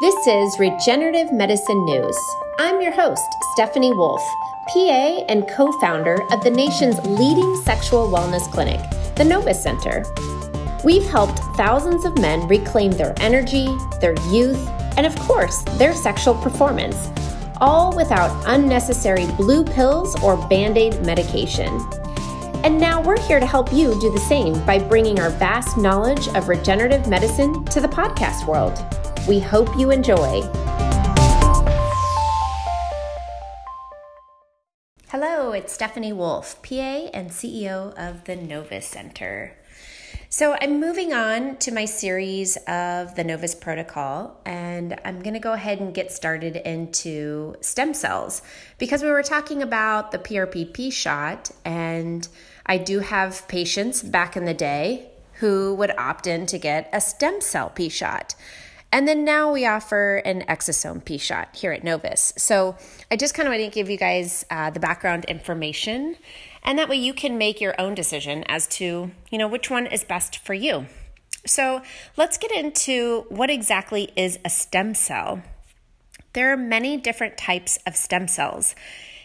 This is Regenerative Medicine News. I'm your host, Stephanie Wolf, PA and co founder of the nation's leading sexual wellness clinic, the Novus Center. We've helped thousands of men reclaim their energy, their youth, and of course, their sexual performance, all without unnecessary blue pills or band aid medication. And now we're here to help you do the same by bringing our vast knowledge of regenerative medicine to the podcast world. We hope you enjoy. Hello, it's Stephanie Wolf, PA and CEO of the Novus Center. So, I'm moving on to my series of the Novus Protocol, and I'm going to go ahead and get started into stem cells because we were talking about the PRPP shot, and I do have patients back in the day who would opt in to get a stem cell P shot. And then now we offer an exosome P shot here at Novus. So I just kind of want to give you guys uh, the background information, and that way you can make your own decision as to you know which one is best for you. So let's get into what exactly is a stem cell. There are many different types of stem cells,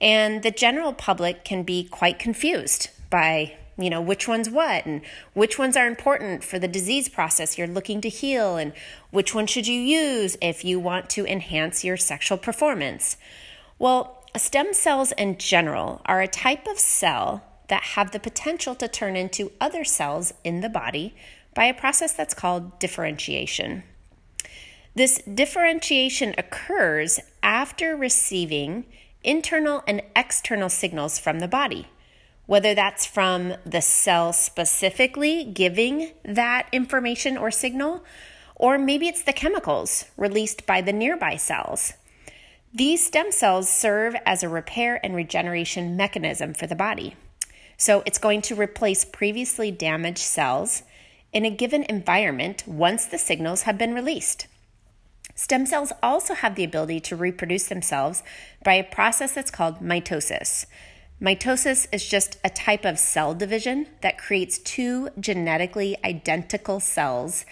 and the general public can be quite confused by you know which one's what and which ones are important for the disease process you're looking to heal and which one should you use if you want to enhance your sexual performance. Well stem cells in general are a type of cell that have the potential to turn into other cells in the body by a process that's called differentiation. This differentiation occurs after receiving internal and external signals from the body whether that's from the cell specifically giving that information or signal, or maybe it's the chemicals released by the nearby cells. These stem cells serve as a repair and regeneration mechanism for the body. So it's going to replace previously damaged cells in a given environment once the signals have been released. Stem cells also have the ability to reproduce themselves by a process that's called mitosis. Mitosis is just a type of cell division that creates two genetically identical cells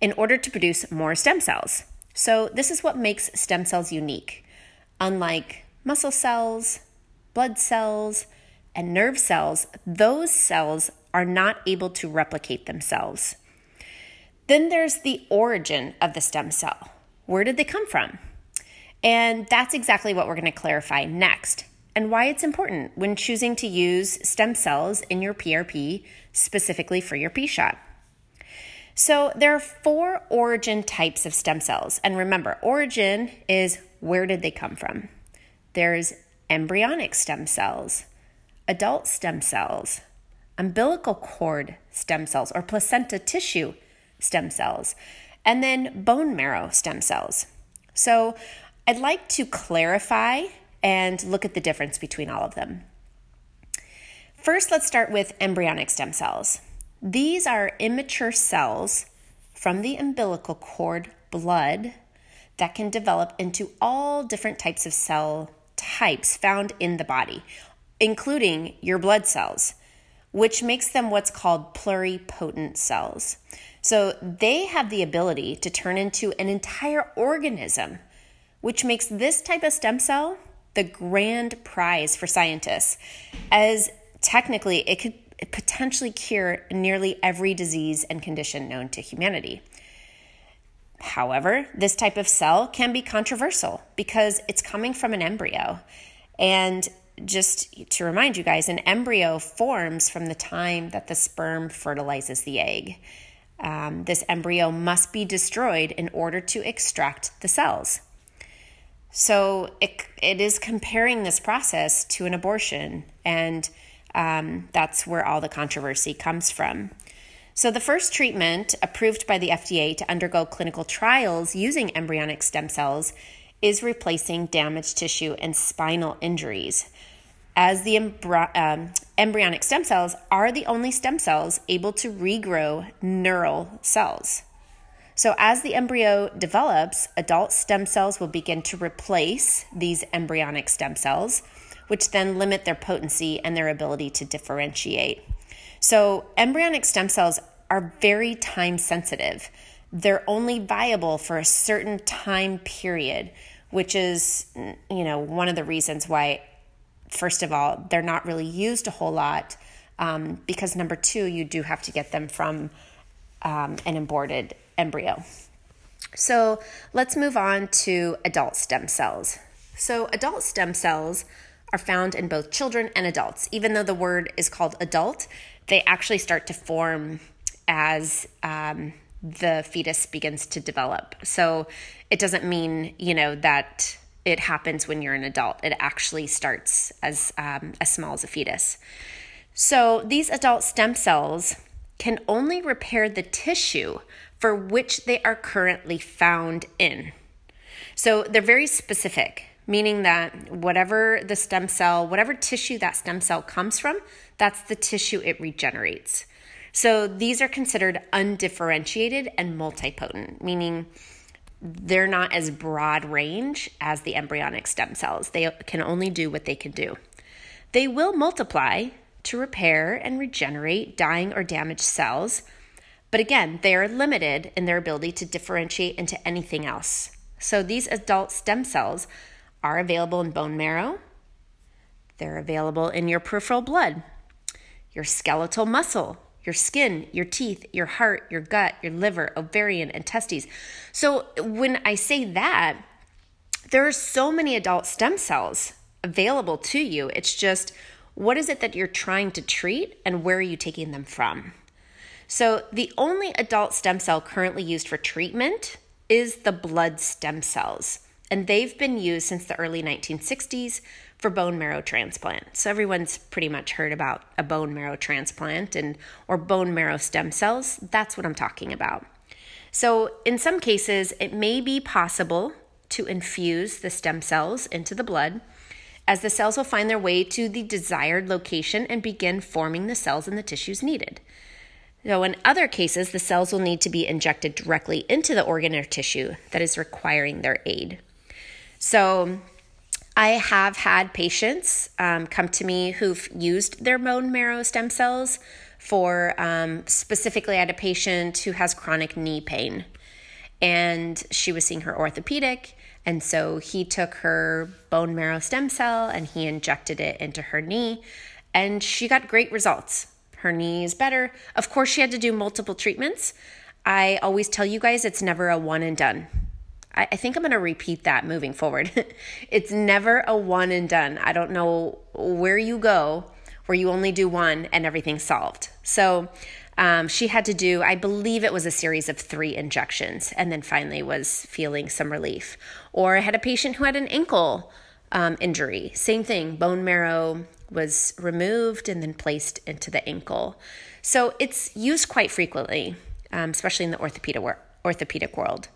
in order to produce more stem cells. So, this is what makes stem cells unique. Unlike muscle cells, blood cells, and nerve cells, those cells are not able to replicate themselves. Then there's the origin of the stem cell. Where did they come from? And that's exactly what we're going to clarify next and why it's important when choosing to use stem cells in your PRP specifically for your P shot. So, there are four origin types of stem cells. And remember, origin is where did they come from? There's embryonic stem cells, adult stem cells, umbilical cord stem cells, or placenta tissue stem cells, and then bone marrow stem cells. So, I'd like to clarify and look at the difference between all of them. First, let's start with embryonic stem cells. These are immature cells from the umbilical cord blood that can develop into all different types of cell types found in the body, including your blood cells, which makes them what's called pluripotent cells. So they have the ability to turn into an entire organism, which makes this type of stem cell the grand prize for scientists, as technically it could potentially cure nearly every disease and condition known to humanity. However, this type of cell can be controversial because it's coming from an embryo. And just to remind you guys, an embryo forms from the time that the sperm fertilizes the egg. Um, this embryo must be destroyed in order to extract the cells. So it, it is comparing this process to an abortion, and um, that's where all the controversy comes from. So, the first treatment approved by the FDA to undergo clinical trials using embryonic stem cells is replacing damaged tissue and spinal injuries, as the um, embryonic stem cells are the only stem cells able to regrow neural cells. So, as the embryo develops, adult stem cells will begin to replace these embryonic stem cells, which then limit their potency and their ability to differentiate. So, embryonic stem cells are very time sensitive. they're only viable for a certain time period, which is, you know, one of the reasons why, first of all, they're not really used a whole lot. Um, because number two, you do have to get them from um, an aborted embryo. So let's move on to adult stem cells. So, adult stem cells are found in both children and adults. Even though the word is called adult, they actually start to form as um, the fetus begins to develop. So, it doesn't mean, you know, that it happens when you're an adult. It actually starts as um, as small as a fetus. So, these adult stem cells can only repair the tissue for which they are currently found in. So they're very specific, meaning that whatever the stem cell, whatever tissue that stem cell comes from, that's the tissue it regenerates. So these are considered undifferentiated and multipotent, meaning they're not as broad range as the embryonic stem cells. They can only do what they can do. They will multiply to repair and regenerate dying or damaged cells but again, they are limited in their ability to differentiate into anything else. So these adult stem cells are available in bone marrow, they're available in your peripheral blood, your skeletal muscle, your skin, your teeth, your heart, your gut, your liver, ovarian, and testes. So when I say that, there are so many adult stem cells available to you. It's just what is it that you're trying to treat and where are you taking them from? So, the only adult stem cell currently used for treatment is the blood stem cells, and they've been used since the early 1960s for bone marrow transplant. So everyone's pretty much heard about a bone marrow transplant and or bone marrow stem cells. That's what I'm talking about. So in some cases, it may be possible to infuse the stem cells into the blood as the cells will find their way to the desired location and begin forming the cells in the tissues needed. So, in other cases, the cells will need to be injected directly into the organ or tissue that is requiring their aid. So, I have had patients um, come to me who've used their bone marrow stem cells for um, specifically, I had a patient who has chronic knee pain and she was seeing her orthopedic. And so he took her bone marrow stem cell and he injected it into her knee, and she got great results her knees better. Of course, she had to do multiple treatments. I always tell you guys it's never a one and done. I, I think I'm going to repeat that moving forward. it's never a one and done. I don't know where you go where you only do one and everything's solved. So um, she had to do, I believe it was a series of three injections and then finally was feeling some relief. Or I had a patient who had an ankle um, injury. Same thing, bone marrow was removed and then placed into the ankle. So it's used quite frequently, um, especially in the orthopedic, orthopedic world.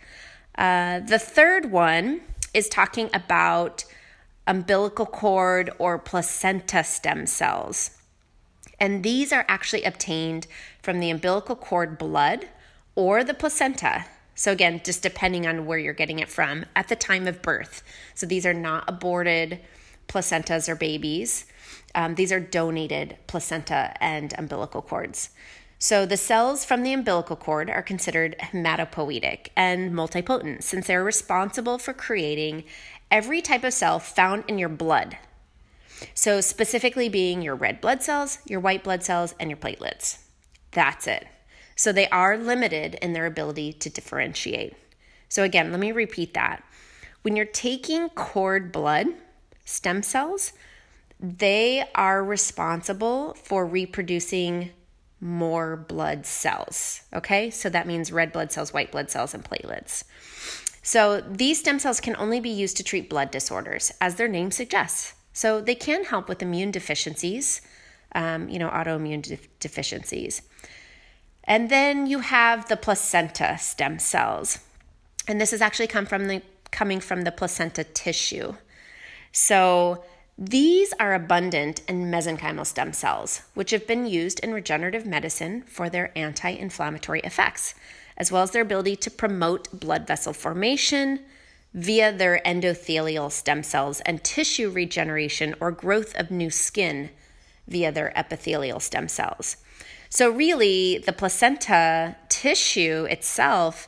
Uh, the third one is talking about umbilical cord or placenta stem cells. And these are actually obtained from the umbilical cord blood or the placenta. So, again, just depending on where you're getting it from at the time of birth. So, these are not aborted placentas or babies. Um, these are donated placenta and umbilical cords. So the cells from the umbilical cord are considered hematopoietic and multipotent since they're responsible for creating every type of cell found in your blood. So specifically being your red blood cells, your white blood cells, and your platelets. That's it. So they are limited in their ability to differentiate. So again, let me repeat that. When you're taking cord blood, stem cells, they are responsible for reproducing more blood cells. Okay, so that means red blood cells, white blood cells, and platelets. So these stem cells can only be used to treat blood disorders, as their name suggests. So they can help with immune deficiencies, um, you know, autoimmune de- deficiencies. And then you have the placenta stem cells. And this has actually come from the coming from the placenta tissue. So, these are abundant in mesenchymal stem cells, which have been used in regenerative medicine for their anti inflammatory effects, as well as their ability to promote blood vessel formation via their endothelial stem cells and tissue regeneration or growth of new skin via their epithelial stem cells. So, really, the placenta tissue itself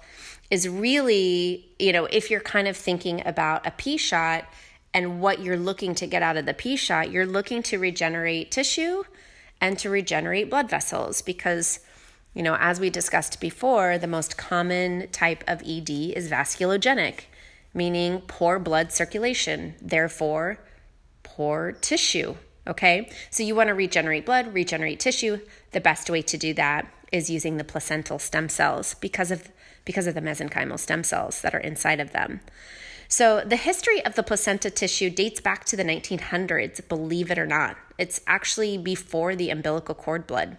is really, you know, if you're kind of thinking about a P shot and what you're looking to get out of the P shot, you're looking to regenerate tissue and to regenerate blood vessels because, you know, as we discussed before, the most common type of ED is vasculogenic, meaning poor blood circulation, therefore, poor tissue. Okay, so you want to regenerate blood, regenerate tissue. The best way to do that is using the placental stem cells because of because of the mesenchymal stem cells that are inside of them. So, the history of the placenta tissue dates back to the 1900s, believe it or not. It's actually before the umbilical cord blood,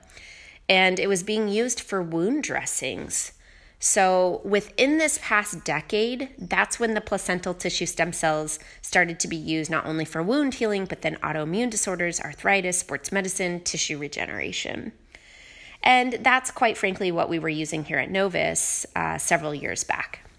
and it was being used for wound dressings. So, within this past decade, that's when the placental tissue stem cells started to be used not only for wound healing, but then autoimmune disorders, arthritis, sports medicine, tissue regeneration. And that's quite frankly what we were using here at Novus uh, several years back.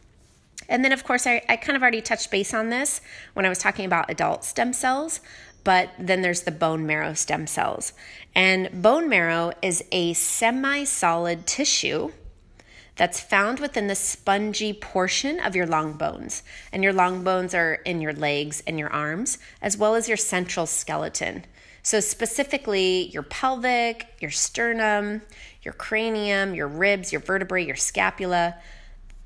And then, of course, I, I kind of already touched base on this when I was talking about adult stem cells, but then there's the bone marrow stem cells. And bone marrow is a semi solid tissue that's found within the spongy portion of your long bones. And your long bones are in your legs and your arms, as well as your central skeleton. So, specifically, your pelvic, your sternum, your cranium, your ribs, your vertebrae, your scapula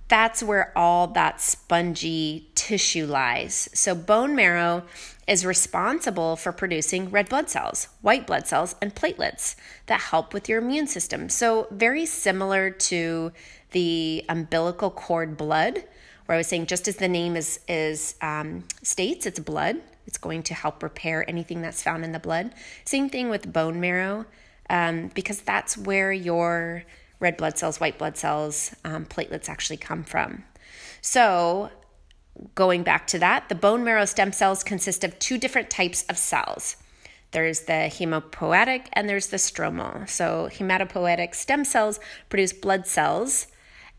that's where all that spongy tissue lies. So, bone marrow is responsible for producing red blood cells, white blood cells, and platelets that help with your immune system. So, very similar to the umbilical cord blood, where I was saying just as the name is, is um, states, it's blood. It's going to help repair anything that's found in the blood. Same thing with bone marrow, um, because that's where your red blood cells, white blood cells, um, platelets actually come from. So, going back to that, the bone marrow stem cells consist of two different types of cells. There's the hemopoietic and there's the stromal. So, hematopoietic stem cells produce blood cells,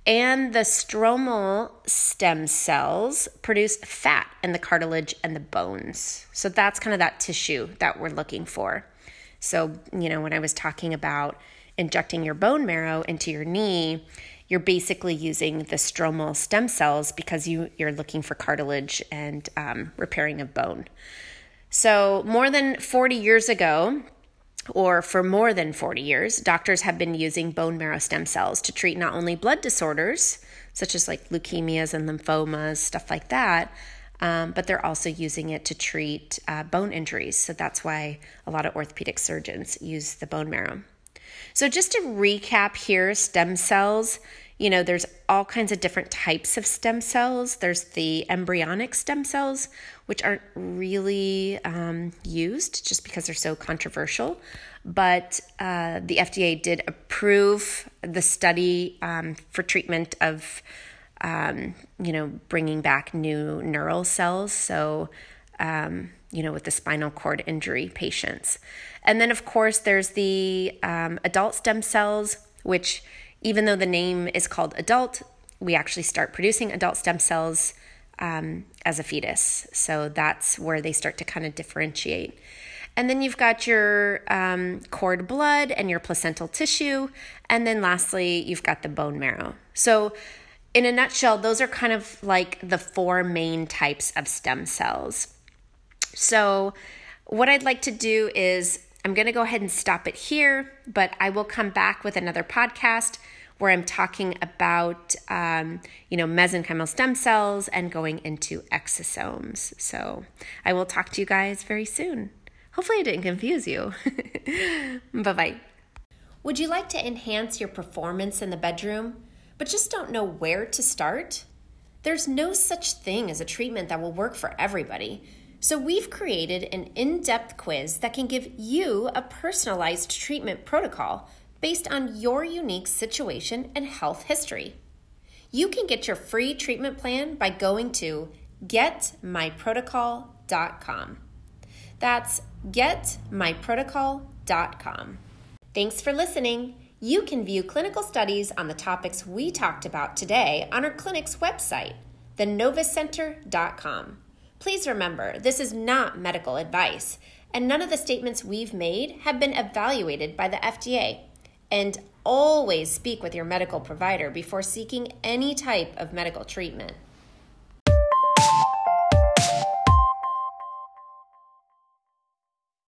and the stromal stem cells produce fat in the cartilage and the bones. So, that's kind of that tissue that we're looking for. So, you know, when I was talking about injecting your bone marrow into your knee, you're basically using the stromal stem cells because you, you're looking for cartilage and um, repairing of bone. So, more than 40 years ago, or for more than 40 years, doctors have been using bone marrow stem cells to treat not only blood disorders, such as like leukemias and lymphomas, stuff like that, um, but they're also using it to treat uh, bone injuries. So that's why a lot of orthopedic surgeons use the bone marrow. So, just to recap here stem cells, you know, there's all kinds of different types of stem cells. There's the embryonic stem cells, which aren't really um, used just because they're so controversial. But uh, the FDA did approve the study um, for treatment of, um, you know, bringing back new neural cells. So, um, you know, with the spinal cord injury patients. And then, of course, there's the um, adult stem cells, which, even though the name is called adult, we actually start producing adult stem cells um, as a fetus. So that's where they start to kind of differentiate. And then you've got your um, cord blood and your placental tissue. And then lastly, you've got the bone marrow. So, in a nutshell, those are kind of like the four main types of stem cells. So, what I'd like to do is I'm going to go ahead and stop it here, but I will come back with another podcast where I'm talking about, um, you know, mesenchymal stem cells and going into exosomes. So I will talk to you guys very soon. Hopefully, I didn't confuse you. bye bye. Would you like to enhance your performance in the bedroom, but just don't know where to start? There's no such thing as a treatment that will work for everybody. So, we've created an in depth quiz that can give you a personalized treatment protocol based on your unique situation and health history. You can get your free treatment plan by going to getmyprotocol.com. That's getmyprotocol.com. Thanks for listening. You can view clinical studies on the topics we talked about today on our clinic's website, thenovuscenter.com. Please remember, this is not medical advice, and none of the statements we've made have been evaluated by the FDA. And always speak with your medical provider before seeking any type of medical treatment.